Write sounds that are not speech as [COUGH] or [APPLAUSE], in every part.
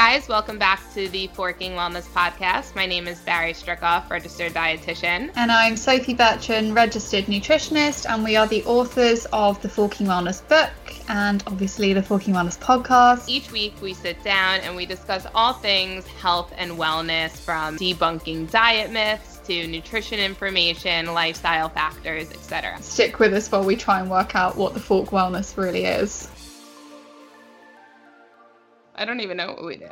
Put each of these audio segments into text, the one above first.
guys. Welcome back to the Forking Wellness Podcast. My name is Bari Stricoff, registered dietitian. And I'm Sophie Bertrand, registered nutritionist, and we are the authors of the Forking Wellness book and obviously the Forking Wellness podcast. Each week we sit down and we discuss all things health and wellness from debunking diet myths to nutrition information, lifestyle factors, etc. Stick with us while we try and work out what the Fork Wellness really is. I don't even know what we do.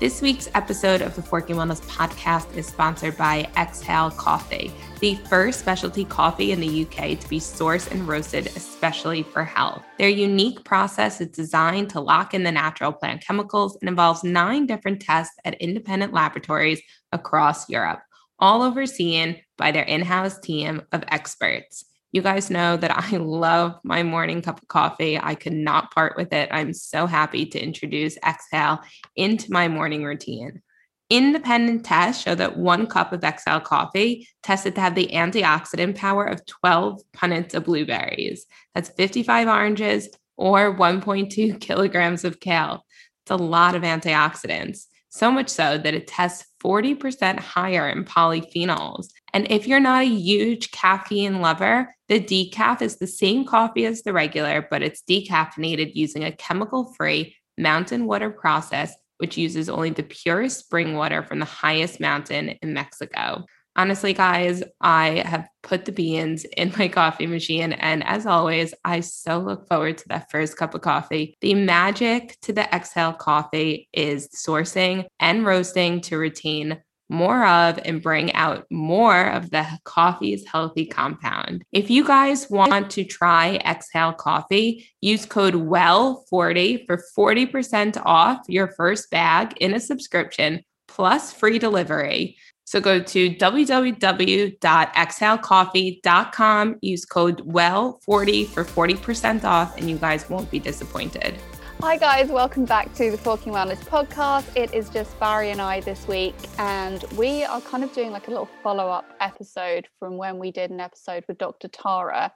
This week's episode of the Forking Wellness podcast is sponsored by Exhale Coffee, the first specialty coffee in the UK to be sourced and roasted especially for health. Their unique process is designed to lock in the natural plant chemicals and involves nine different tests at independent laboratories across Europe, all overseen by their in house team of experts. You guys know that I [LAUGHS] love my morning cup of coffee. I could not part with it. I'm so happy to introduce Exhale into my morning routine. Independent tests show that one cup of Exhale coffee tested to have the antioxidant power of 12 punnets of blueberries. That's 55 oranges or 1.2 [LAUGHS] kilograms of kale. It's a lot of antioxidants so much so that it tests 40% higher in polyphenols. And if you're not a huge caffeine lover, the decaf is the same coffee as the regular, but it's decaffeinated using a chemical free mountain water process, which uses only the purest spring water from the highest mountain in Mexico. Honestly, guys, I have put the beans in my coffee machine. And as always, I so look forward to that first cup of coffee. The magic to the Exhale coffee is sourcing and roasting to retain more of and bring out more of the coffee's healthy compound. If you guys want to try Exhale Coffee, use code WELL40 for 40% off your first bag in a subscription plus free delivery. So go to www.exhalecoffee.com, use code WELL40 for 40% off, and you guys won't be disappointed. Hi, guys, welcome back to the Forking Wellness podcast. It is just Bari and I this week, and we are kind of doing like a little follow up episode from when we did an episode with Dr. Tara a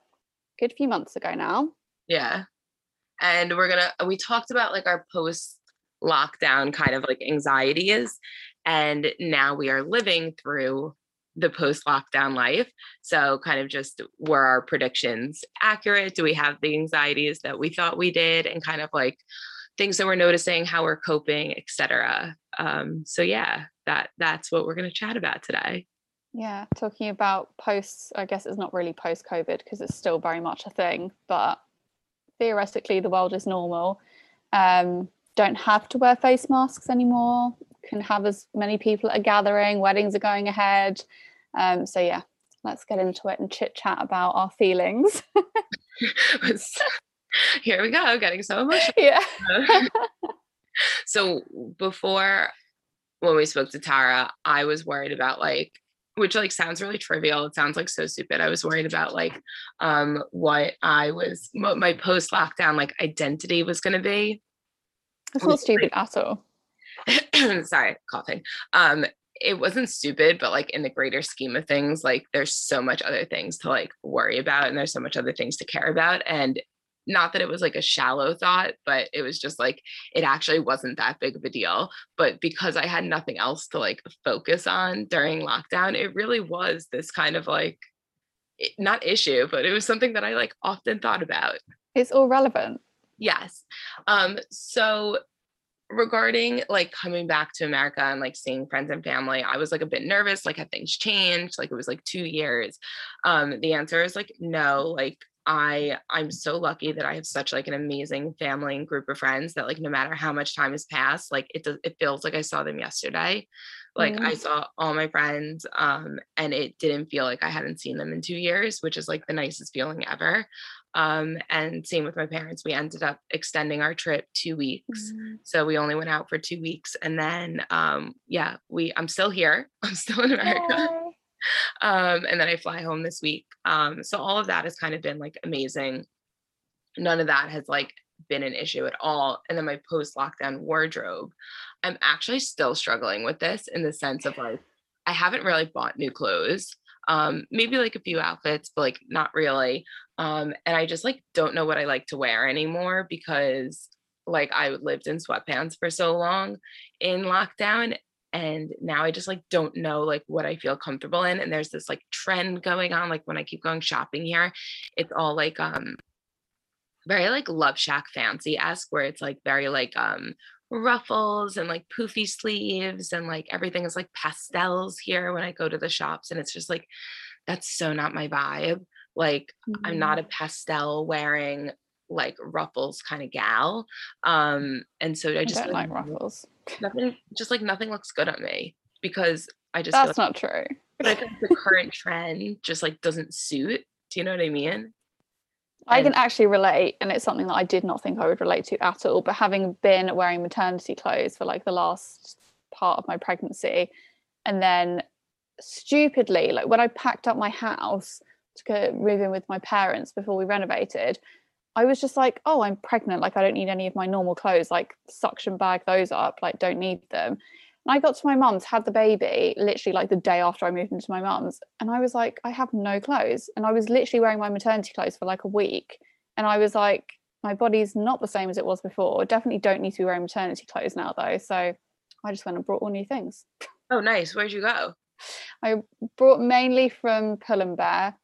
good few months ago now. Yeah. And we're gonna, we talked about like our post lockdown kind of like anxieties, and now we are living through the post lockdown life. So, kind of just were our predictions accurate? Do we have the anxieties that we thought we did? And kind of like things that we're noticing, how we're coping, etc. Um, so, yeah, that that's what we're going to chat about today. Yeah, talking about post, I guess it's not really post COVID because it's still very much a thing, but theoretically, the world is normal. Um, don't have to wear face masks anymore can have as many people at a gathering. Weddings are going ahead. Um, so yeah, let's get into it and chit chat about our feelings. [LAUGHS] Here we go, getting so emotional. [LAUGHS] Yeah. [LAUGHS] so before when we spoke to Tara, I was worried about like which like sounds really trivial. It sounds like so stupid. I was worried about like um what I was what my post lockdown like identity was going to be. It's not stupid at all. [CLEARS THROAT] sorry, coughing. Um, it wasn't stupid, but like in the greater scheme of things, like there's so much other things to like worry about and there's so much other things to care about. And not that it was like a shallow thought, but it was just like it actually wasn't that big of a deal. But because I had nothing else to like focus on during lockdown, it really was this kind of like not issue, but it was something that I like often thought about. It's all relevant. Yes. Um, so regarding like coming back to America and like seeing friends and family, I was like a bit nervous, like had things changed? Like it was like two years. Um, the answer is like no, like I I'm so lucky that I have such like an amazing family and group of friends that like no matter how much time has passed, like it does it feels like I saw them yesterday. Like mm. I saw all my friends um and it didn't feel like I hadn't seen them in 2 years, which is like the nicest feeling ever. Um, and same with my parents. We ended up extending our trip two weeks. Mm-hmm. So we only went out for two weeks. And then um, yeah, we I'm still here. [LAUGHS] I'm still in America. [LAUGHS] um, and then I fly home this week. Um, so all of that has kind of been like amazing. None of that has like been an issue at all. And then my post lockdown wardrobe, I'm actually still struggling with this in the sense of like, I haven't really bought new clothes. Um, maybe like a few outfits, but like not really. Um, and I just like don't know what I like to wear anymore because like I lived in sweatpants for so long in lockdown and now I just like don't know like what I feel comfortable in and there's this like trend going on like when I keep going shopping here it's all like um very like LoveShackFancy esque where it's like very like um ruffles and like poofy sleeves and like everything is like pastels here when I go to the shops and it's just like that's so not my vibe like mm-hmm. I'm not a pastel wearing like ruffles kind of gal um and so I just I don't like, like ruffles nothing just like nothing looks good on me because I just that's not true but I think the current trend just like doesn't suit do you know what I mean I can actually relate, and it's something that I did not think I would relate to at all. But having been wearing maternity clothes for like the last part of my pregnancy, and then stupidly, like when I packed up my house to move in with my parents before we renovated, I was just like, oh, I'm pregnant. Like, I don't need any of my normal clothes. Like, suction bag those up. Like, don't need them. And I got to my mum's, had the baby literally like the day after I moved into my mum's. And I was like, I have no clothes. And I was literally wearing my maternity clothes for like a week. And I was like, my body's not the same as it was before. Definitely don't need to be wearing maternity clothes now, though. So I just went and brought all new things. Oh, nice. Where'd you go? I brought mainly from Pull and Bear,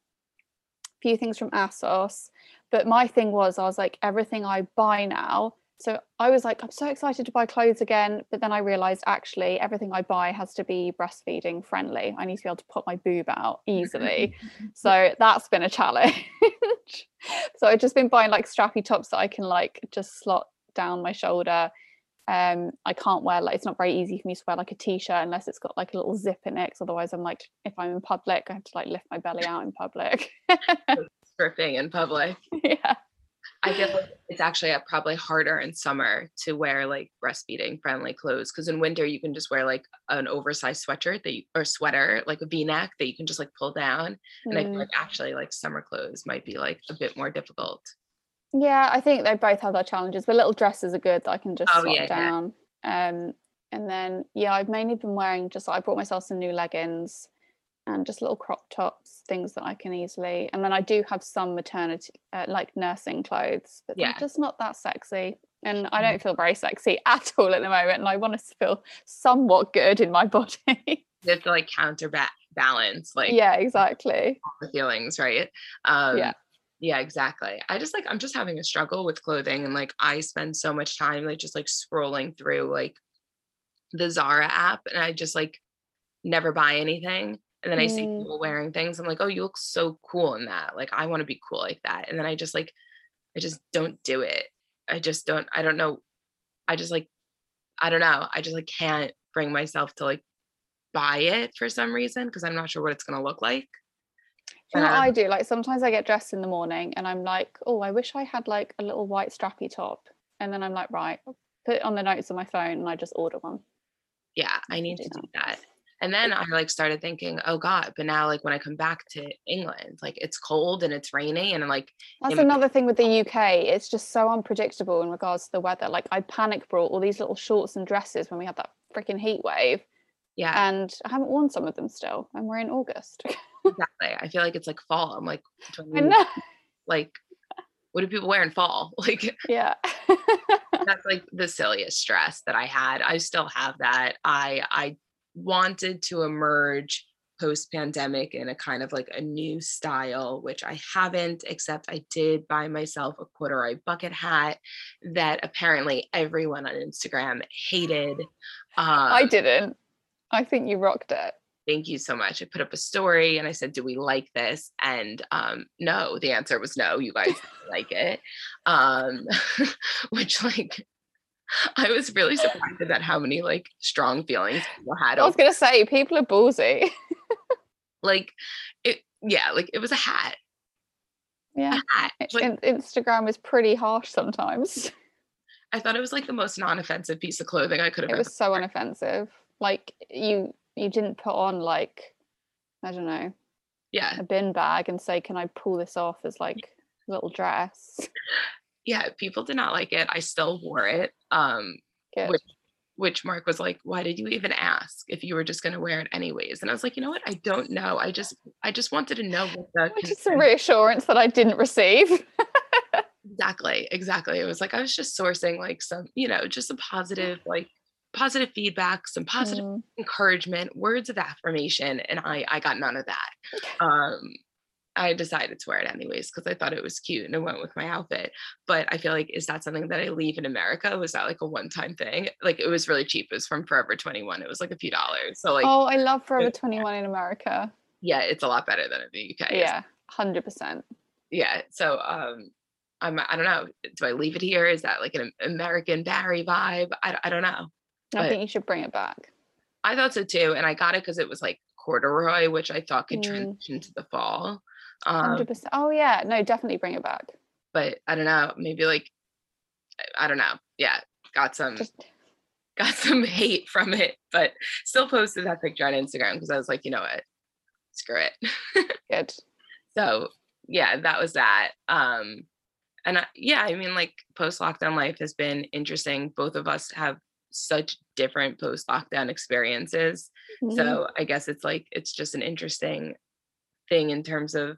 few things from ASOS. But my thing was, I was like, everything I buy now so I was like, I'm so excited to buy clothes again. But then I realized actually everything I buy has to be breastfeeding friendly. I need to be able to put my boob out easily. so [LAUGHS] that's been a challenge. [LAUGHS] so I've just been buying like strappy tops that I can like just slot down my shoulder. Um, I can't wear like it's not very easy for me to wear like a t-shirt unless it's got like a little zip in it. Because otherwise, I'm like, if I'm in public, I have to like lift my belly out in public. [LAUGHS] [LAUGHS] Stripping in public. Yeah. I feel like it's actually probably harder in summer to wear like breastfeeding friendly clothes because in winter you can just wear like an oversized sweatshirt that you, or sweater like a V-neck that you can just like pull down. And mm. I feel mm. like actually like summer clothes might be like a bit more difficult. Yeah, I think they both have their challenges, but little dresses are good that I can just oh, yeah, down. Yeah. Um, and then yeah, I've mainly been wearing just I brought myself some new leggings and just little crop tops, things that I can easily. And then I do have some maternity, uh, like nursing clothes, but yeah. they're just not that sexy. And I don't mm. feel very sexy [LAUGHS] at all at the moment. And I want to feel somewhat good in my [LAUGHS] body. to like counterbalance, like yeah, exactly the feelings, right? Um, yeah. Yeah, exactly. I just like I'm just having a struggle with clothing and like I spend so much time like just like scrolling through like the Zara app and I just like never buy anything and then I see mm. people wearing things. I'm like, oh, you look so cool in that. Like, I want to be cool like that. And then I just like, I just don't do it. I just don't, I don't know. I just like, I don't know. I just like can't bring myself to like buy it for some reason because I'm not sure what it's going to look like. You know I do? Like sometimes I get dressed in the morning and I'm like, oh, I wish I had like a little white strappy top. And then I'm like, right, put it on the notes on my phone and I just order one. Yeah, I need to do that. And then I like started thinking, oh God, but now like when I come back to England, like it's cold and it's rainy and like that's another thing with the oh. UK. It's just so unpredictable in regards to the weather. Like I panic brought all these little shorts and dresses when we had that freaking heat wave. Yeah. And I haven't worn some of them still. And we're in August. [LAUGHS] exactly. I feel like it's like fall. I'm like, I like, what do people wear in fall? [LAUGHS] Like, yeah. [LAUGHS] that's like the silliest stress that I had. I still have that. I I wanted to emerge post pandemic in a kind of like a new style, which I haven't, except I did buy myself a corduroy bucket hat that apparently everyone on Instagram hated. Um, I didn't. I think you rocked it. Thank you so much. I put up a story and I said, Do we like this? And um, no, the answer was no, you guys [LAUGHS] like it. Um, [LAUGHS] which, like, I was really surprised about how many like strong feelings people had. I was gonna say people are ballsy. like it, yeah, like it was a hat. Yeah, a hat. Like, Instagram is pretty harsh sometimes. [LAUGHS] I thought it was like the most non-offensive piece of clothing I could have. It was so unoffensive. Like you, you didn't put on like, I don't know, yeah, a bin bag and say, "Can I pull this off as like a little dress?" [LAUGHS] yeah, people did not like it. I still wore it. Um, which, which Mark was like, "Why did you even ask if you were just going to wear it anyways?" And I was like, "You know what? I don't know. I just, I just wanted to know what the [LAUGHS] just a reassurance that I didn't receive." [LAUGHS] exactly exactly it was like i was just sourcing like some you know just a positive like positive feedback some positive Mm. encouragement words of affirmation and i i got none of that. Um i decided to wear it anyways because i thought it was cute and it went with my outfit. But i feel like is that something that i leave in america? Was that like a one-time thing? Like it was really cheap. It was from forever 21 it was like a few dollars. So like oh, I love Forever 21 in America. yeah it's a lot better than in the uk Yeah, 100%. yeah so um i'm i don't know. Do i leave it here? Is that like an american bari vibe? I, I don't know I think you should bring it back. i thought so too and i got it because it was like corduroy which i thought could Mm. transition to the fall um 100%. Oh, yeah. No, definitely bring it back. but i don't know maybe like I- don't know yeah got some Just [LAUGHS] got some hate from it but still posted that picture on instagram because i was like you know what screw it [LAUGHS] good. so yeah that was that um and I, yeah i mean like post lockdown life has been interesting both of us have such different post lockdown experiences Mhm. so i guess it's like it's just an interesting thing in terms of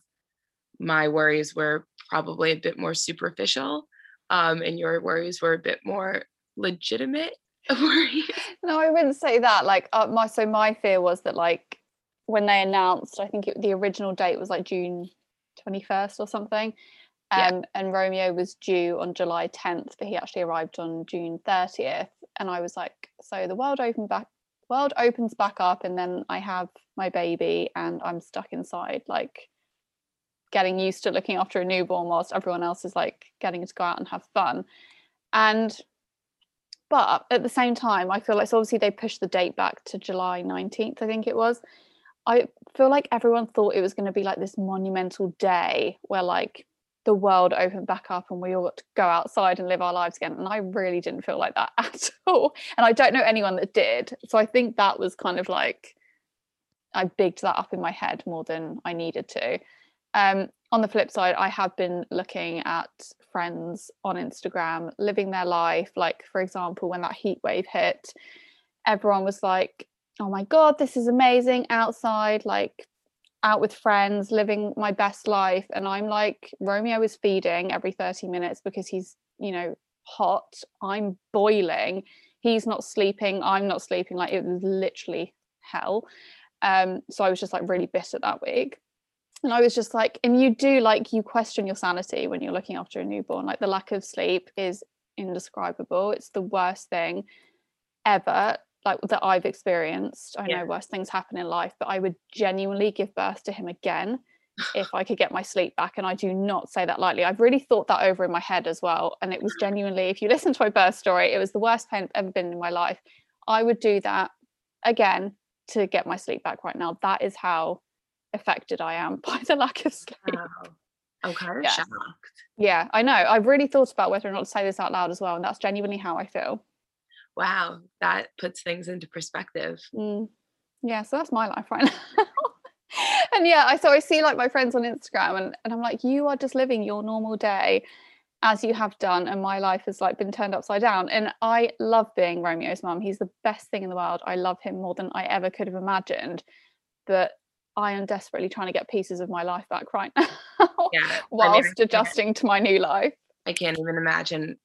my worries were probably a bit more superficial um and your worries were a bit more legitimate [LAUGHS] worries No, I wouldn't say that. Like, uh, my so my fear was that like when they announced, I think it, the original date was like June twenty first or something, Yeah. um, and Romeo was due on July tenth, but he actually arrived on June thirtieth, and I was like, so the world opened back, world opens back up, and then I have my baby, and I'm stuck inside, like getting used to looking after a newborn whilst everyone else is like getting to go out and have fun, and but at the same time i feel like so obviously they pushed the date back to july 19th i think it was. I feel like everyone thought it was going to be like this monumental day where like the world opened back up and we all got to go outside and live our lives again. And i really didn't feel like that [LAUGHS] at all. And i don't know anyone that did. So i think that was kind of like i bigged that up in my head more than i needed to. Um, on the flip side, I have been looking at friends on Instagram living their life. Like, for example, when that heat wave hit, everyone was like, oh my God, this is amazing outside, like out with friends, living my best life. And I'm like, Romeo is feeding every 30 minutes because he's, you know, hot. I'm boiling. He's not sleeping. I'm not sleeping. Like, it was literally hell. Um, so I was just like really bitter that week and I was just like, and you do like you question your sanity when you're looking after a newborn. Like the lack of sleep is indescribable. It's the worst thing ever, like that I've experienced. I Yeah. know worse things happen in life, but I would genuinely give birth to him again if I could get my sleep back. And I do not say that lightly. I've really thought that over in my head as well. And it was [LAUGHS] genuinely, if you listen to my birth story, it was the worst pain I've ever been in my life. I would do that again to get my sleep back right now. That is how affected I am [LAUGHS] by the lack of sleep. wow. i'm kind of Yeah. shocked Yeah, I know. I've really thought about whether or not to say this out loud as well, and that's genuinely how I feel. Wow that puts things into perspective Mm. Yeah, so that's my life right [LAUGHS] now. and yeah, I so I see like my friends on Instagram, and, and I'm like, you are just living your normal day as you have done, and my life has like been turned upside down. And I love being Romeo's mum. He's the best thing in the world. I love him more than I ever could have imagined. But I am desperately trying to get pieces of my life back right [LAUGHS] now, yeah I mean, whilst adjusting to my new life. I can't even imagine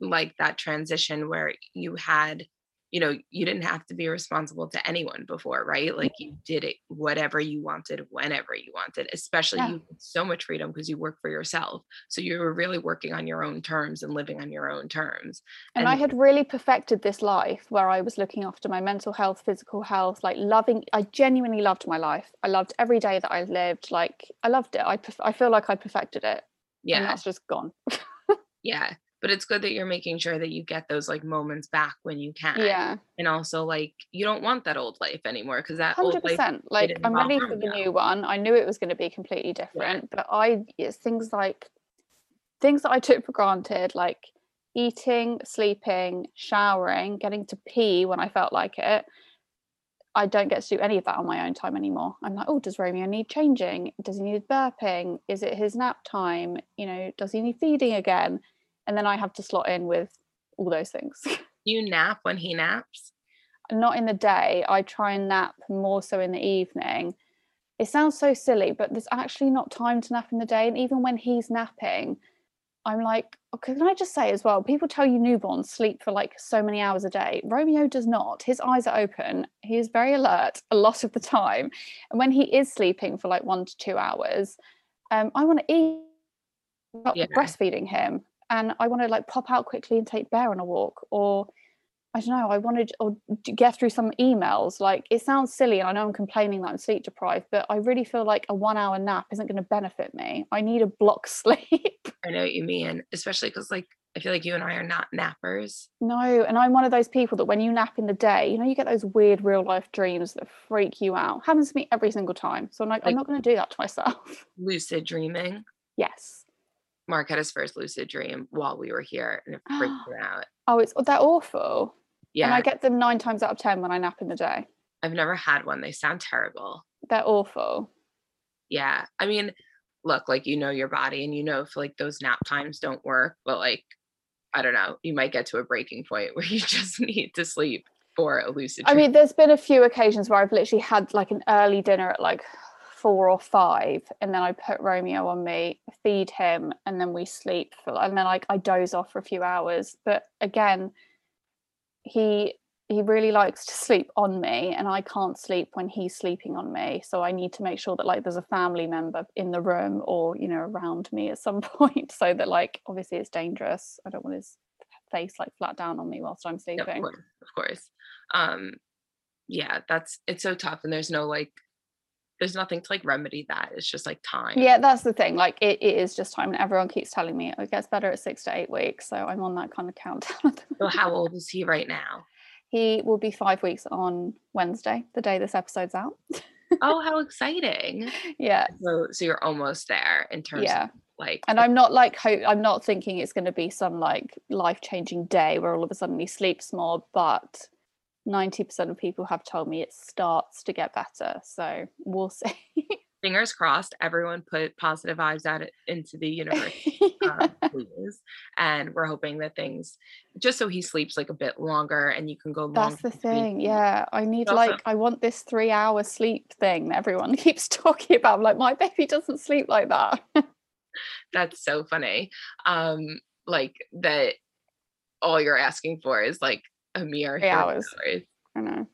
like that transition where you had, you know, you didn't have to be responsible to anyone before, right? Like you mm-hmm. did it whatever you wanted, whenever you wanted, especially Yeah. you had so much freedom because you work for yourself. So you were really working on your own terms and living on your own terms. and, I had really perfected this life where I was looking after my mental health, physical health, like loving. I genuinely loved my life. I loved every day that I lived. Like I loved it. I perf- I feel like I perfected it, and yeah, that's just gone. yeah. But it's good that you're making sure that you get those like moments back when you can. Yeah, And also like you don't want that old life anymore because that 100%, Like didn't I'm ready for the new one. I knew it was going to be completely different, but I it's things like things that I took for granted, like eating, sleeping, showering, getting to pee when I felt like it. I don't get to do any of that on my own time anymore. I'm like, oh, does Romeo need changing? Does he need burping? Is it his nap time? You know, does he need feeding again? And then I have to slot in with all those things. [LAUGHS] you nap when he naps. Not in the day. I try and nap more so in the evening. It sounds so silly, but there's actually not time to nap in the day. And even when he's napping, I'm like, okay, can I just say as well? People tell you newborns sleep for like so many hours a day. Romeo does not. His eyes are open. He is very alert [LAUGHS] a lot of the time. And when he is sleeping for like one to two hours, um, I want to eat Yeah. breastfeeding him. And I want to like pop out quickly and take Bear on a walk or I don't know, I wanted or get through some emails. Like it sounds silly, and I know I'm complaining that I'm sleep deprived, but I really feel like a one hour nap isn't going to benefit me. I need a block [LAUGHS] sleep. I know what you mean, especially because like I feel like you and I are not nappers. no, and I'm one of those people that when you nap in the day, you know, you get those weird real life dreams that freak you out. Happens to me every single time. So I'm like, I'm not going to do that to myself. [LAUGHS] Lucid dreaming. yes. Mark had his first lucid dream while we were here, and it freaked [GASPS] him out. Oh, it's oh, they're awful. Yeah, And I get them nine times out of ten when I nap in the day. I've never had one. They sound terrible. They're awful. Yeah, I mean, look, like you know your body, and you know if like those nap times don't work, but like I don't know, you might get to a breaking point [LAUGHS] where you just need to sleep for a lucid. I mean, there's been a few occasions where I've literally had like an early dinner at like four or five, and then I put Romeo on me, feed him, and then we sleep for, and then like I doze off for a few hours. But again, he he really likes to sleep on me, and I can't sleep when he's sleeping on me. So I need to make sure that like there's a family member in the room or you know around me at some [LAUGHS] point, so that like obviously it's dangerous. I don't want his face like flat down on me whilst I'm sleeping. of course, of course. Um, yeah, that's it's so tough, and there's no like, there's nothing to like remedy that. It's just like time. Yeah, that's the thing. Like it, it is just time, and everyone keeps telling me oh, it gets better at six to eight weeks. So I'm on that kind of countdown. So how old is he right now? He will be five weeks on Wednesday, the day this episode's out. Oh, how [LAUGHS] exciting! yeah, So, so you're almost there in terms yeah. of like, And I'm not like hope. I'm not thinking it's going to be some like life changing day where all of a sudden he sleeps more. But ninety percent of people have told me it starts to get better. So we'll see. [LAUGHS] fingers crossed. Everyone put positive vibes out into the universe. um, [LAUGHS] please. And we're hoping that things, just so he sleeps like a bit longer and you can go. That's the thing. Yeah. I need also- like I want this three hour sleep thing that everyone [LAUGHS] keeps talking about. I'm like, my baby doesn't sleep like that. That's so funny. Um, like that all you're asking for is like a mere Three 30 hours. hours. I know.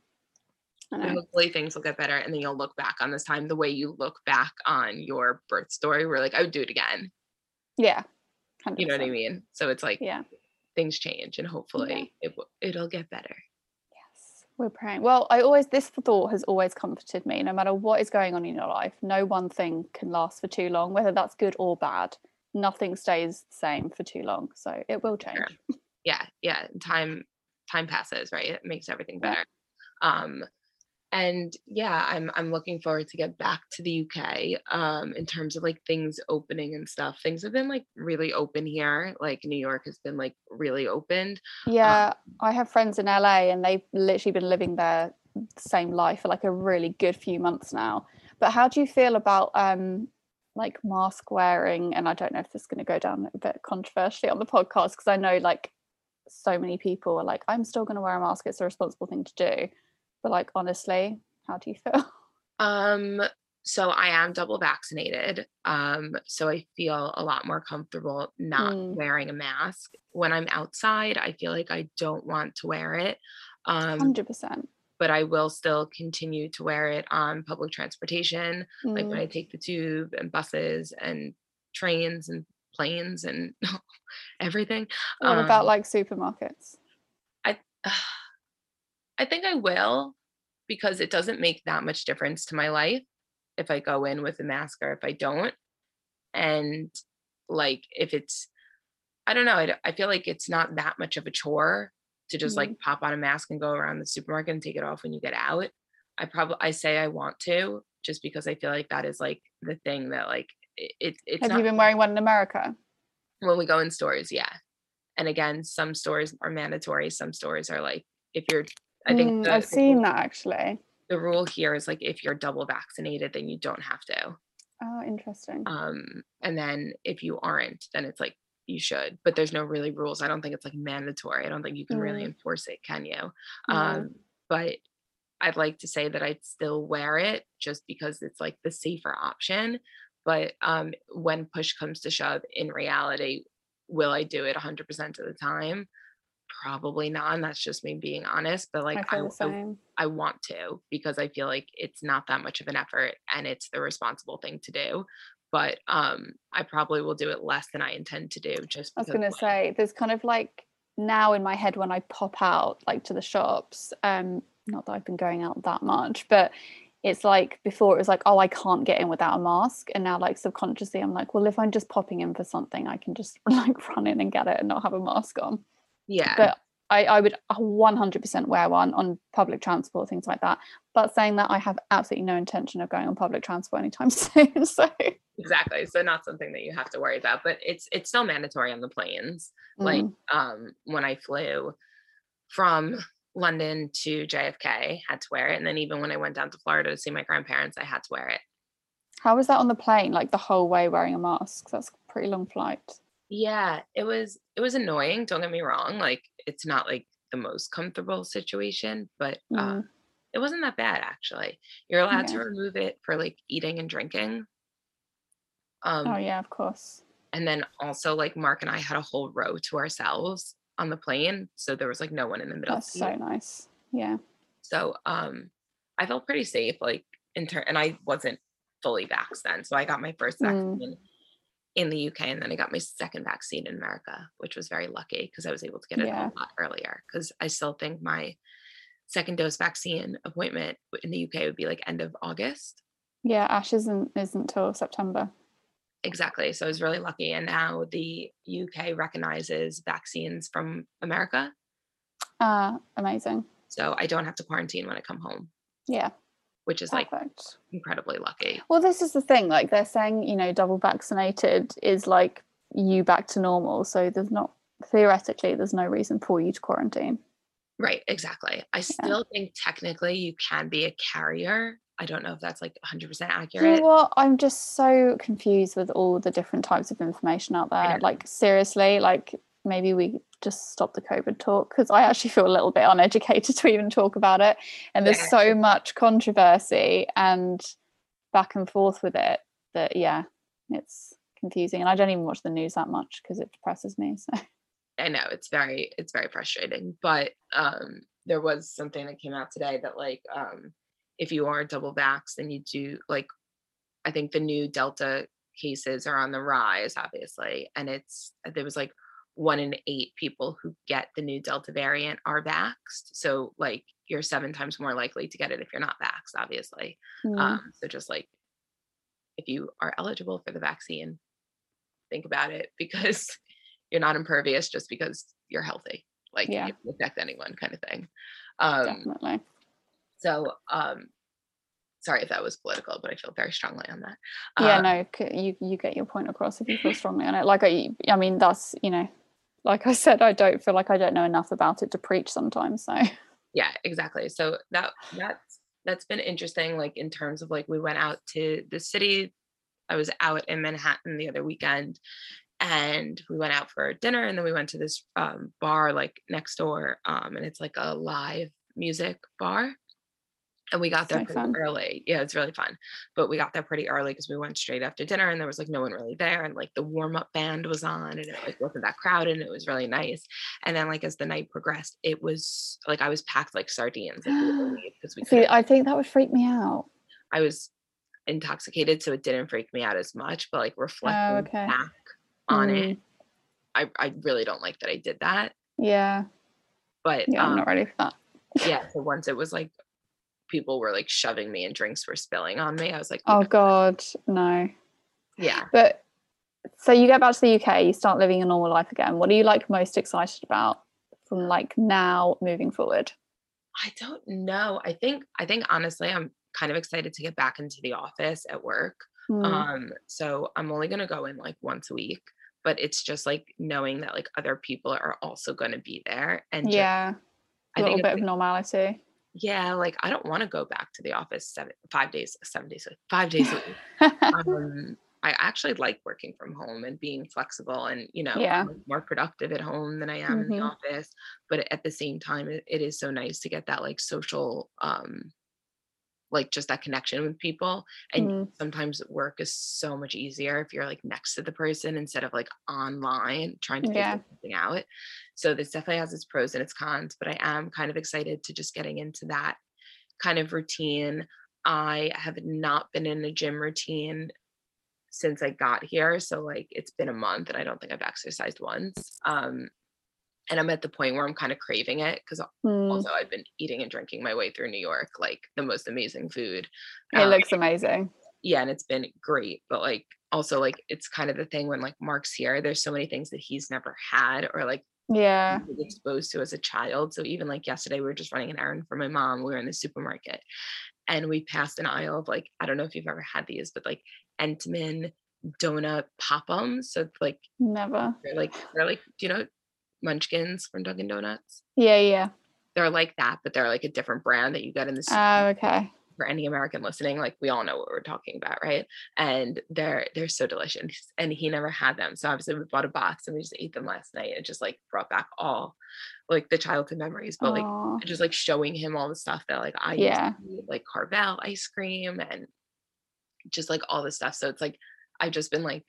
I And know. hopefully things will get better and then you'll look back on this time the way you look back on your birth story where like I would do it again. Yeah. You know what I mean? So it's like Yeah. things change and hopefully it will it'll get better. Yes. We're praying. Well, I always this thought has always comforted me. No matter what is going on in your life, no one thing can last for too long, whether that's good or bad. Nothing stays the same for too long. So it will change. [LAUGHS] yeah yeah and time time passes right? It makes everything better. Um and yeah i'm i'm looking forward to get back to the uk um in terms of like things opening and stuff. Things have been like really open here. Like new york has been like really opened. Yeah, I have friends in LA and they've literally been living their same life for like a really good few months now. But how do you feel about um like mask wearing? And I don't know if this is going to go down a bit controversially on the podcast because I know like so many people are like, I'm still going to wear a mask. It's a responsible thing to do. But like honestly, how do you feel? [LAUGHS] um so i am double vaccinated um so i feel a lot more comfortable not Mm. wearing a mask when i'm outside i feel like i don't want to wear it um Hundred percent. but I will still continue to wear it on public transportation, like when Mm. I take the tube and buses and trains and planes and [LAUGHS] everything. What about um, like supermarkets? I [SIGHS] I think I will because it doesn't make that much difference to my life if I go in with a mask or if I don't. And like if it's, I don't know, I, I feel like it's not that much of a chore to just like pop on a mask and go around the supermarket and take it off when you get out. I probably I say I want to just because I feel like that is like the thing that like it, it it's Have not you been wearing one in America? when we go in stores, yeah. And again, some stores are mandatory, some stores are like if you're I think Mm, the, I've seen rule- that actually. the rule here is like if you're double vaccinated, then you don't have to. Oh, interesting. Um, and then if you aren't, then it's like you should. But there's no really rules. I don't think it's like mandatory. I don't think you can really Mm. enforce it, can you? No. Um, but I'd like to say that I'd still wear it just because it's like the safer option. But um, when push comes to shove, in reality, will I do it 100% of the time? Probably not. And that's just me being honest. But like, I I, I. I want to because I feel like it's not that much of an effort and it's the responsible thing to do. But um, I probably will do it less than I intend to do. Just I was because, gonna say there's kind of like now in my head when I pop out like to the shops, um, not that I've been going out that much, but it's like before it was like, oh, I can't get in without a mask. And now like subconsciously I'm like, well, if I'm just popping in for something, I can just [LAUGHS] like run in and get it and not have a mask on. yeah, But I, I would 100% wear one on public transport, things like that. But saying that, I have absolutely no intention of going on public transport anytime [LAUGHS] soon. So exactly. So not something that you have to worry about, but it's it's still mandatory on the planes. Like mm, um, when I flew from London to JFK, had to wear it, and then even when I went down to Florida to see my grandparents, I had to wear it. how was that on the plane? Like the whole way wearing a mask? That's a pretty long flight. Yeah, it was it was annoying. Don't get me wrong. Like it's not like the most comfortable situation, but uh, Mm. it wasn't that bad actually. You're allowed to remove it for like eating and drinking. Um, Oh yeah, of course. and then also like Mark and I had a whole row to ourselves on the plane, so there was like no one in the middle. That's seat. so nice. Yeah. So um I felt pretty safe, like in turn and I wasn't fully vaxxed then. So I got my first Mm. vaccine in the UK and then I got my second vaccine in America, which was very lucky because I was able to get it Yeah. a lot earlier. Because I still think my second dose vaccine appointment in the UK would be like end of August. Yeah, Ash isn't isn't till September. Exactly. So I was really lucky. And now the UK recognizes vaccines from America. Ah, amazing. So I don't have to quarantine when I come home, Yeah, which is like incredibly lucky. Well, this is the thing. Like they're saying, you know, double vaccinated is like you back to normal. So there's not theoretically there's no reason for you to quarantine. Right, exactly. I still think technically you can be a carrier. I don't know if that's like 100% You know accurate. what? I'm just so confused with all the different types of information out there. Like seriously, like maybe we just stop the COVID talk because I actually feel a little bit uneducated [LAUGHS] to even talk about it. And there's Yeah. so much controversy and back and forth with it that yeah, it's confusing. And I don't even watch the news that much because it depresses me. So [LAUGHS] I know it's very it's very frustrating, but um there was something that came out today that like um if you are double vaxxed then you do like I think the new Delta cases are on the rise, obviously, and it's there was like one in eight people who get the new Delta variant are vaxxed. So like you're seven times more likely to get it if you're not vaxxed, obviously. mm, Um, so just like if you are eligible for the vaccine, think about it [LAUGHS] because you're not impervious just because you're healthy. Like Yeah. can affect anyone kind of thing. Um, definitely. So um sorry if that was political, but I feel very strongly on that. yeah Uh, no you you get your point across if you feel strongly on it. Like i i mean that's you know like i said i don't feel like i don't know enough about it to preach sometimes so. Yeah exactly. So that that's that's been interesting like in terms of like we went out to the city. I was out in manhattan the other weekend and we went out for dinner and then we went to this um, bar like next door um, and it's like a live music bar and we got there So pretty fun. early. Yeah it's really fun. But we got there pretty early because we went straight after dinner and there was like no one really there and like the warm-up band was on and it like wasn't that crowded and it was really nice. And then like as the night progressed it was like i was packed like sardines because [GASPS] we see i think that would freak me out. I was intoxicated so it didn't freak me out as much but like reflecting Oh, okay. back on Mm, it I, I really don't like that i did that. Yeah. But yeah i'm um, not ready for that. yeah [LAUGHS] so once it was like people were like shoving me and drinks were spilling on me. I was like oh "No." god no. Yeah. But so you go back to the uk you start living a normal life again. What are you like most excited about from like now moving forward? I don't know. I think i think honestly i'm kind of excited to get back into the office at work. Mm, um so i'm only going to go in like once a week but it's just like knowing that like other people are also going to be there and just- yeah. I a little bit of normality yeah like i don't want to go back to the office seven five days seven days five days a week [LAUGHS] um, I actually like working from home and being flexible and you know Yeah. More productive at home than I am in the Mhm. office. But at the same time, it, it is so nice to get that like social um like just that connection with people and Mm. sometimes work is so much easier if you're like next to the person instead of like online trying to Yeah. figure something out so this definitely has its pros and its cons but i am kind of excited to just getting into that kind of routine i have not been in a gym routine since i got here so like it's been a month and i don't think i've exercised once um and i'm at the point where i'm kind of craving it because Mm, also i've been eating and drinking my way through new york like the most amazing food it um, looks amazing. yeah and it's been great but like also like it's kind of the thing when like mark's here there's so many things that he's never had or like Yeah. exposed to as a child so even like yesterday we were just running an errand for my mom we were in the supermarket and we passed an aisle of like i don't know if you've ever had these but like Entenmann donut Pop'Ems so like Never. they're like they're like do you know munchkins from dunkin donuts Yeah, yeah. they're like that but they're like a different brand that you get in the Oh, okay. for any American listening, like we all know what we're talking about, right? And they're they're so delicious. And he never had them. So obviously we bought a box and we just ate them last night. It just like brought back all like the childhood memories, but like just like showing him all the stuff that like I used Yeah. to eat, like Carvel ice cream and just like all this stuff. So it's like I've just been like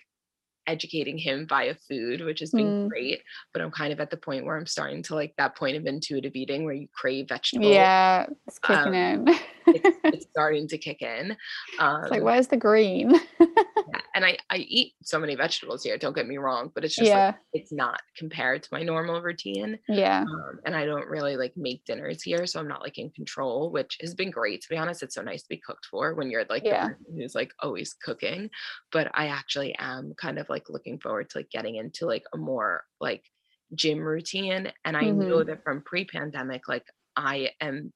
educating him via food, which has been Mm. great. But I'm kind of at the point where I'm starting to like that point of intuitive eating where you crave vegetables. Yeah, it's Um, kicking in. [LAUGHS] It's, [LAUGHS] it's starting to kick in. Um, It's like, where's the green? yeah, [LAUGHS] and I, I eat so many vegetables here, don't get me wrong, but it's just like it's not compared to my normal routine. yeah, Um, and I don't really like make dinners here, so I'm not like in control, which has been great to be honest. It's so nice to be cooked for when you're like Yeah. who's like always cooking. But I actually am kind of like looking forward to like getting into like a more like gym routine. And I know Mm-hmm. that from pre-pandemic, like I am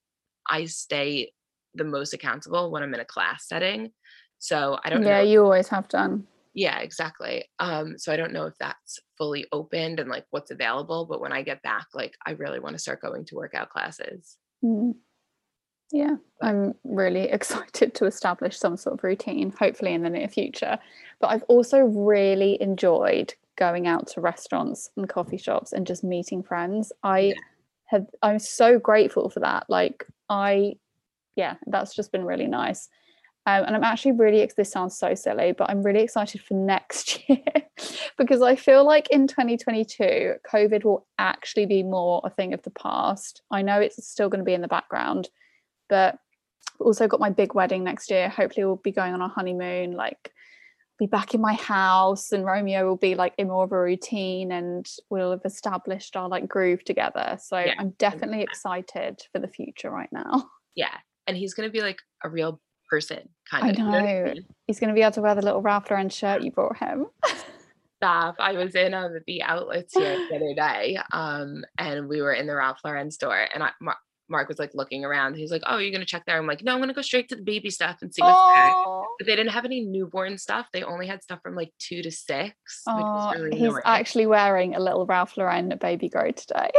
I stay the most accountable when I'm in a class setting. So I don't yeah. know You always have done. yeah, exactly. Um, so I don't know if that's fully opened and like what's available, but when I get back, like I really want to start going to workout classes. Mm. Yeah, I'm really [LAUGHS] excited to establish some sort of routine, hopefully in the near future. But I've also really enjoyed going out to restaurants and coffee shops and just meeting friends. I Yeah. have, I'm so grateful for that. Like, I, yeah, that's just been really nice. Um, and I'm actually really, this sounds so silly, but I'm really excited for next [LAUGHS] year because I feel like in 2022, COVID will actually be more a thing of the past. I know it's still going to be in the background, but also got my big wedding next year. Hopefully, we'll be going on our honeymoon, like be back in my house, and Romeo will be like in more of a routine, and we'll have established our like groove together. So Yeah. I'm definitely excited for the future right now. Yeah. And he's gonna be like a real person, kind I of. you what know. mean? He's going to be able to wear the little Ralph Lauren shirt you brought him. Stop. I was in um, the outlets [LAUGHS] here the other day, um, and we were in the Ralph Lauren store, and I, Mark, Mark was like looking around. He's like, "Oh, you're gonna check there?" I'm like, "No, I'm gonna go straight to the baby stuff and see what's there." Oh, But they didn't have any newborn stuff. They only had stuff from like two to six, which really he's annoying. actually wearing a little Ralph Lauren baby grow today.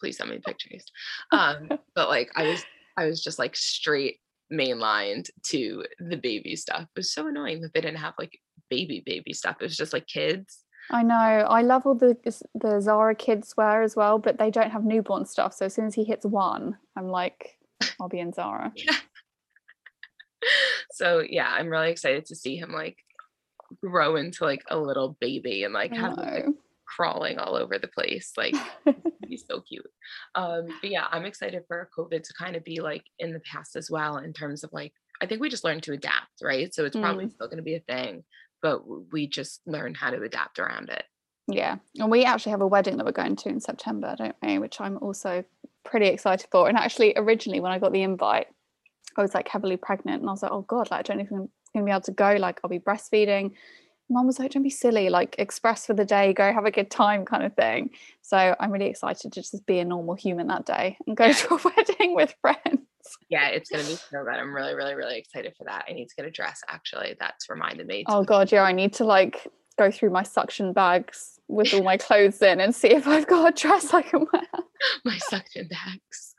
please send me pictures. Um, [LAUGHS] but like I was I was just like straight mainlined to the baby stuff. It was so annoying that they didn't have like baby baby stuff. It was just like kids. I know. I love all the the Zara kids wear as well, but they don't have newborn stuff. So as soon as he hits one, I'm like, I'll be in Zara. [LAUGHS] So yeah, I'm really excited to see him like grow into like a little baby and like have like. Crawling all over the place. Like [LAUGHS] he's so cute. Um, but yeah, I'm excited for COVID to kind of be like in the past as well in terms of like I think we just learned to adapt, right? So it's probably still going to be a thing, but we just learn how to adapt around it. Yeah. And we actually have a wedding that we're going to in September, don't we? Which I'm also pretty excited for. And actually, originally, when I got the invite, I was like heavily pregnant and I was like, oh God, like, I don't even gonna be able to go. Like, I'll be breastfeeding. Mom was like, don't be silly, like, express for the day, go have a good time, kind of thing. So I'm really excited to just be a normal human that day and go to a [LAUGHS] wedding with friends. Yeah, it's going to be so good. I'm really, really, really excited for that. I need to get a dress actually. That's reminded me. Oh God, yeah, I need to like go through my suction bags with all my clothes in and see if I've got a dress I can wear. [LAUGHS] my suction bags,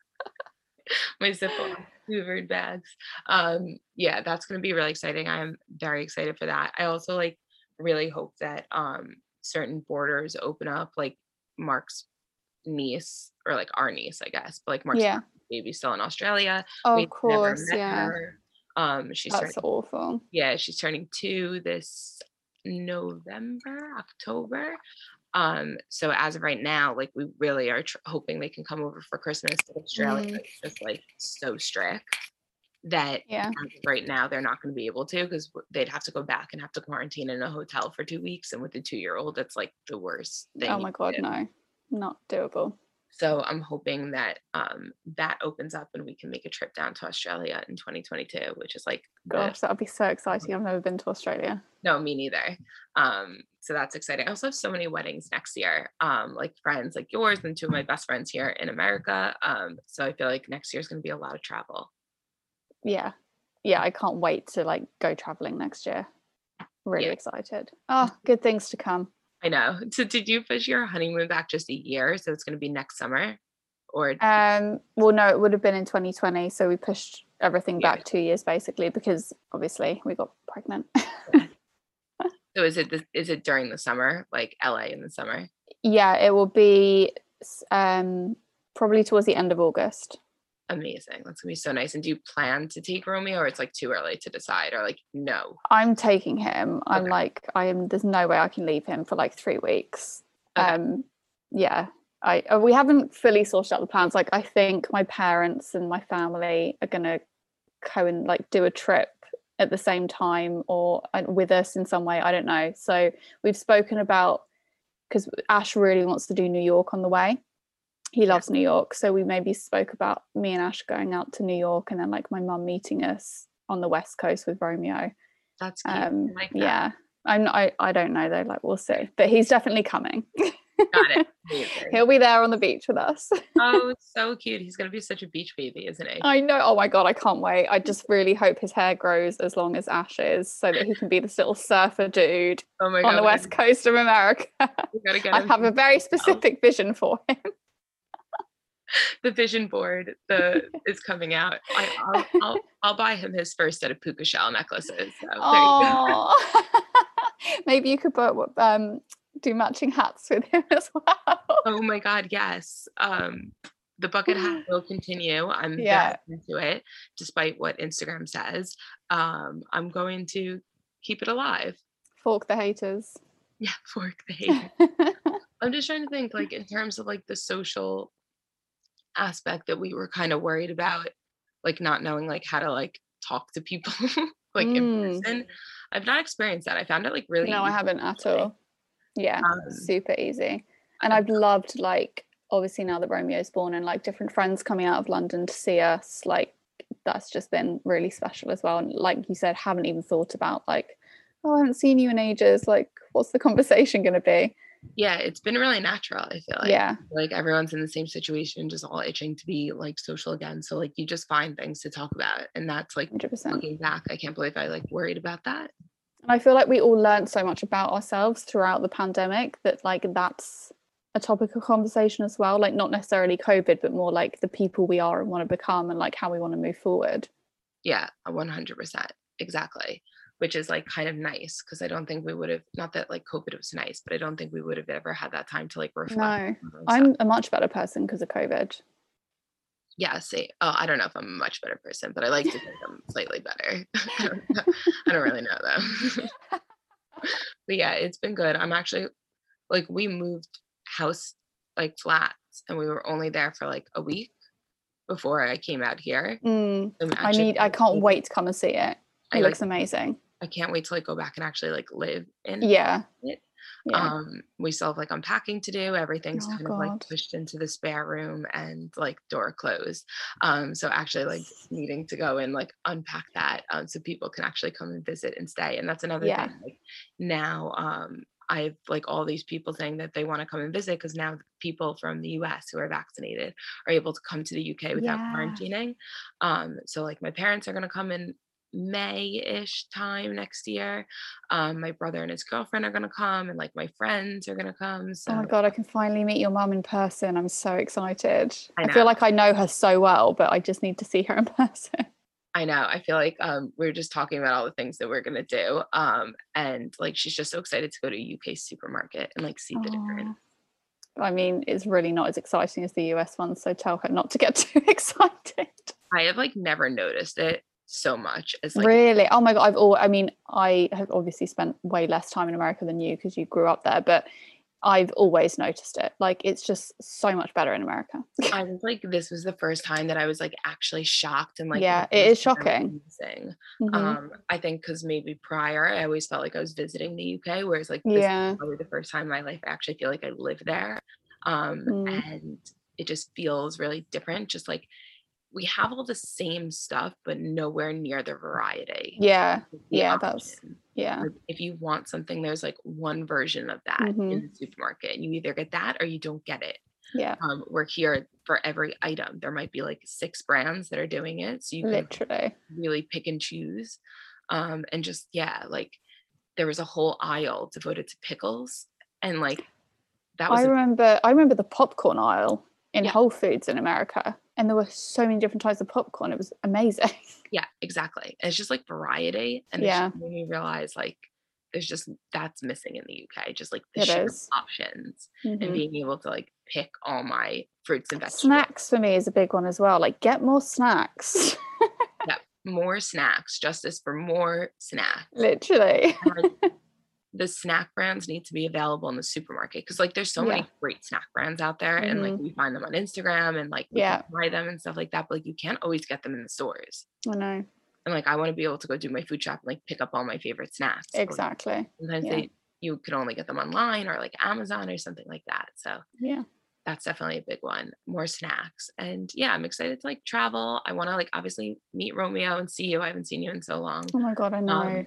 [LAUGHS] my Ziploc hoovered bags. Um, yeah, that's gonna be really exciting. I am very excited for that. I also like really hope that um certain borders open up, like Mark's niece or like our niece, I guess, but like Mark's Yeah. baby still in Australia. Oh, of never course, yeah. her. Um, she's That's turning, awful. yeah, she's turning two this November, October. Um, so as of right now, like we really are tr- hoping they can come over for Christmas. But Australia Mhm. is just like so strict that Yeah. right now they're not going to be able to because they'd have to go back and have to quarantine in a hotel for two weeks. And with a two-year-old, that's like the worst thing. Oh my god, no. Not doable. So I'm hoping that um, that opens up and we can make a trip down to Australia in 2022, which is like the- Gosh, that would be so exciting. I've never been to Australia. no, me neither. Um, so that's exciting. I also have so many weddings next year, um, like friends like yours and two of my best friends here in America. Um, so I feel like next year is going to be a lot of travel. Yeah. Yeah, I can't wait to like go traveling next year. Really Yeah. excited. Oh, good things to come. I know. So did you push your honeymoon back just a year? So it's going to be next summer, or Um, well, no, it would have been in 2020, so we pushed everything Yeah. back two years basically because obviously we got pregnant. [LAUGHS] so is it the, is it during the summer, like LA in the summer? yeah, it will be um probably towards the end of August. Amazing. That's gonna be so nice. And do you plan to take Romeo, or it's like too early to decide, or like no? I'm taking him. I'm Okay. like, I am. There's no way I can leave him for like three weeks. Okay. Um, yeah. I uh, we haven't fully sorted out the plans. Like, I think my parents and my family are gonna go and like do a trip at the same time or uh, with us in some way. I don't know. So we've spoken about because Ash really wants to do New York on the way. He loves New York, so we maybe spoke about me and Ash going out to New York, and then like my mum meeting us on the west coast with Romeo. That's cute. Um, like that. yeah, I'm. I I don't know though. Like we'll see, but he's definitely coming. Got it. [LAUGHS] He'll be there on the beach with us. [LAUGHS] oh, so cute. He's gonna be such a beach baby, isn't he? I know. Oh my god, I can't wait. I just really hope his hair grows as long as Ash's, so that he can be this little surfer dude Oh god. on the we west coast of America. I have a very specific vision for him. [LAUGHS] the vision board. The is coming out. I, I'll, I'll [LAUGHS] I'll buy him his first set of puka shell necklaces. So you. Oh, [LAUGHS] maybe you could put um do matching hats with him as well. Oh my god, yes. Um, the bucket hat [GASPS] will continue. I'm yeah. into it, despite what Instagram says. Um, I'm going to keep it alive. Fork the haters. Yeah, fork the haters. I'm just trying to think, like, in terms of like the social aspect that we were kind of worried about, like not knowing like how to like talk to people [LAUGHS] like in Mm. person. I've not experienced that. I found it like really. no, I haven't at all. Yeah, Um, super easy. And I've loved like obviously now that Romeo's born and like different friends coming out of London to see us, like that's just been really special as well. And like you said, haven't even thought about like, oh, I haven't seen you in ages. Like, what's the conversation gonna be? Yeah, it's been really natural. I feel like. yeah, like everyone's in the same situation, just all itching to be like social again. So like you just find things to talk about, and that's like hundred percent. looking back, I can't believe I like worried about that. And I feel like we all learned so much about ourselves throughout the pandemic that like that's a topic of conversation as well. Like not necessarily COVID, but more like the people we are and want to become and like how we want to move forward. Yeah, one hundred percent, exactly. Which is like kind of nice because I don't think we would have. Not that like COVID was nice, but I don't think we would have ever had that time to like reflect. No, on our own self. I'm a much better person because of COVID. yeah. See, oh, I don't know if I'm a much better person, but I like to think I'm slightly better. [LAUGHS] I don't. I don't really know though. [LAUGHS] but yeah, it's been good. I'm actually like we moved house like flats and we were only there for like a week before I came out here. Mm, I need. I can't wait to come and see it. I It like looks amazing. I can't wait to like go back and actually like live in Yeah. it. Yeah. um we still have like unpacking to do everything's Oh, kind of like pushed into the spare room and like door closed um so actually like needing to go and like unpack that um so people can actually come and visit and stay and that's another Yeah. thing like now um I've like all these people saying that they want to come and visit because now people from the US who are vaccinated are able to come to the UK without Yeah. quarantining. Um, so like my parents are gonna come in May-ish time next year. Um, my brother and his girlfriend are gonna come, and like my friends are gonna come. So Oh my god, I can finally meet your mum in person. I'm so excited. I I, feel like I know her so well, but I just need to see her in [LAUGHS] person. I know. I feel like um, we are just talking about all the things that we're gonna do. Um, and like she's just so excited to go to a UK supermarket and like see the difference. I mean, it's really not as exciting as the US one, so tell her not to get [LAUGHS] too excited. I have like never noticed it so much as like really? Oh my god! I've all. I mean, I have obviously spent way less time in America than you because you grew up there, but I've always noticed it. Like it's just so much better in America. I was like, this was the first time that I was like actually shocked and like, Yeah, it is shocking. amazing. Mhm. Um, I think because maybe prior I always felt like I was visiting the UK, whereas like this yeah. is probably the first time in my life I actually feel like I live there. Um, Mm. and it just feels really different. Just like we have all the same stuff, but nowhere near the variety. Yeah. the yeah, that's- Yeah. Like, if you want something, there's like one version of that Mhm. in the supermarket, and you either get that or you don't get it. Yeah. Um, we're here for every item. There might be like six brands that are doing it, so you can Literally. really pick and choose. Um, and just yeah, like there was a whole aisle devoted to pickles, and like that was I a- remember I remember the popcorn aisle in Yeah. Whole Foods in America. And there were so many different types of popcorn. It was amazing. [LAUGHS] yeah, exactly. And it's just like variety, and Yeah. just made me realize like there's just that's missing in the UK, just like the It options and Mhm. being able to like pick all my fruits and vegetables. Snacks for me is a big one as well. Like get more snacks. Yeah, more snacks, justice for more [LAUGHS] snacks. Literally. The snack brands need to be available in the supermarket because like there's so Yeah. many great snack brands out there and like mm-hmm. we find them on Instagram and like we Yeah. buy them and stuff like that but like you can't always get them in the stores I know. and like I want to be able to go do my food shop and like pick up all my favorite snacks but, like, Exactly. sometimes yeah. they you can only get them online or like Amazon or something like that so Yeah. that's definitely a big one more snacks and yeah I'm excited to like travel I want to like obviously meet Romeo and see you I haven't seen you in so long Oh my god, I um, know.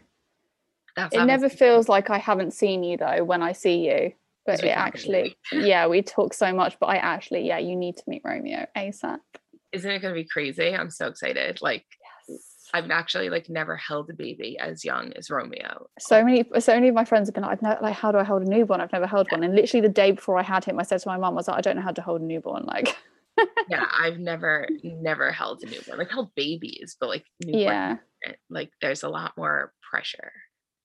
That's it never feels like I haven't seen you though when I see you. But it actually, [LAUGHS] yeah, we talk so much. But I actually, yeah, you need to meet Romeo ASAP. isn't it going to be crazy I'm so excited like Yes. I've actually like never held a baby as young as Romeo. So many, so many of my friends have been like, I've never, like, how do I hold a newborn? I've never held one. And literally the day before I had him, I said to my mum, I was like, I don't know how to hold a newborn. Like, [LAUGHS] Yeah, I've never never held a newborn. Like held babies, but like newborn, yeah, like there's a lot more pressure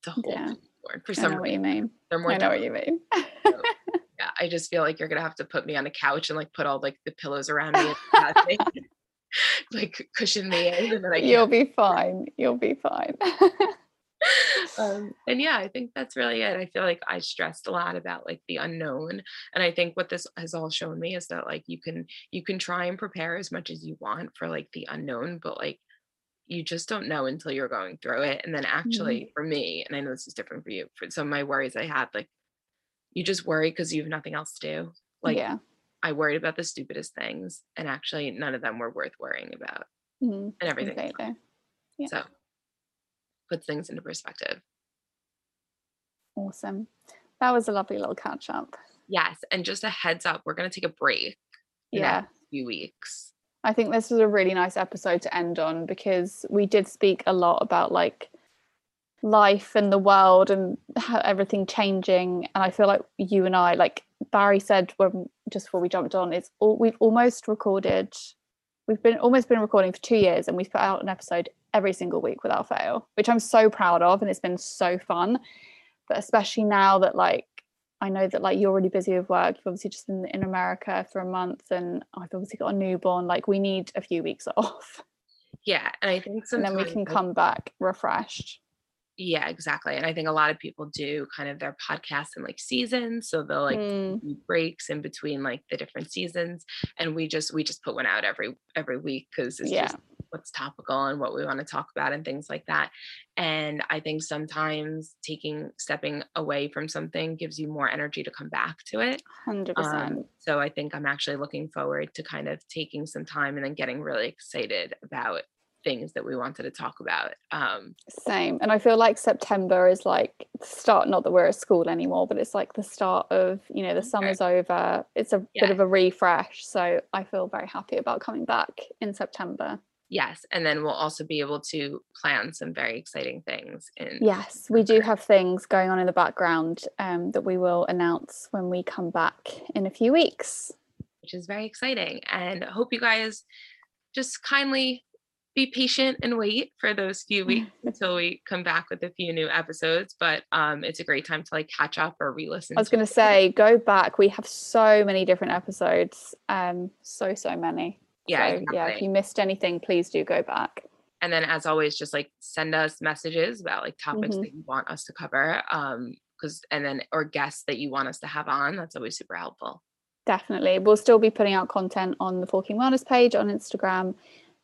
to hold Yeah. newborn for I some know what you reason. mean. They're more I know what you mean. [LAUGHS] Yeah, I just feel like you're gonna have to put me on a couch and like put all like the pillows around me, [LAUGHS] [LAUGHS] like cushion me in, and then I You'll be fine. You'll be fine. Um, and yeah, I think that's really it. I feel like I stressed a lot about like the unknown, and I think what this has all shown me is that like you can you can try and prepare as much as you want for like the unknown, but like you just don't know until you're going through it. And then actually, for me, and I know this is different for you, for some of my worries I had, like you just worry because you have nothing else to do. Like yeah. I worried about the stupidest things, and actually none of them were worth worrying about, Mhm, and everything. yeah. So puts things into perspective. Awesome. That was a lovely little catch up. Yes, and just a heads up, we're gonna take a break. Yeah. few weeks. I think this was a really nice episode to end on because we did speak a lot about like life and the world and how everything changing. And I feel like you and I, like Bari said when just before we jumped on, it's all we've almost recorded. We've been almost been recording for two years, and we've put out an episode every single week without fail, which I'm so proud of, and it's been so fun. But especially now that like I know that like you're really busy with work. You've obviously just been in America for a month, and I've obviously got a newborn. Like we need a few weeks [LAUGHS] off, Yeah, and I think so. and then we can come back refreshed. Yeah, exactly. And I think a lot of people do kind of their podcasts in like seasons, so they'll like Mm, breaks in between like the different seasons, and we just we just put one out every every week because it's Yeah. just what's topical and what we want to talk about and things like that. And I think sometimes taking stepping away from something gives you more energy to come back to it. hundred Um, percent. so I think I'm actually looking forward to kind of taking some time and then getting really excited about things that we wanted to talk about. Um, Same. And I feel like September is like the start. Not that we're at school anymore, but it's like the start of you know the summer's over. It's a Yeah. bit of a refresh. So I feel very happy about coming back in September. Yes, and then we'll also be able to plan some very exciting things in Yes, we do have things going on in the background um, that we will announce when we come back in a few weeks. which is very exciting. And I hope you guys just kindly be patient and wait for those few weeks [LAUGHS] until we come back with a few new episodes. But um, it's a great time to like catch up or re-listen. I was going to say, go back. We have so many different episodes. Um, so so many. Yeah, so, yeah. If you missed anything, please do go back. and then as always just like send us messages about like topics Mhm. that you want us to cover um because and then or guests that you want us to have on that's always super helpful Definitely. We'll still be putting out content on the Forking Wellness page on Instagram.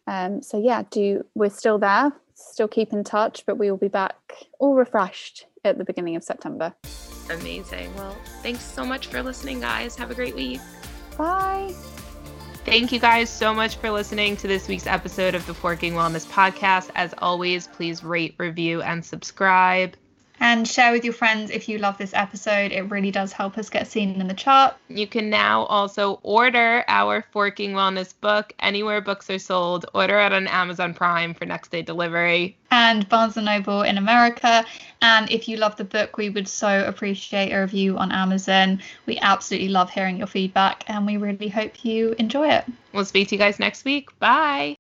Um, so yeah, do we're still there, still keep in touch, but we will be back all refreshed at the beginning of September. amazing well thanks so much for listening guys have a great week Bye. Thank you guys so much for listening to this week's episode of the Forking Wellness Podcast. As always, please rate, review, and subscribe. And share with your friends if you love this episode. It really does help us get seen in the chart. You can now also order our Forking Wellness book anywhere books are sold. Order it on Amazon Prime for next day delivery. and Barnes and Noble in America. And if you love the book, we would so appreciate a review on Amazon. We absolutely love hearing your feedback and we really hope you enjoy it. We'll speak to you guys next week. Bye.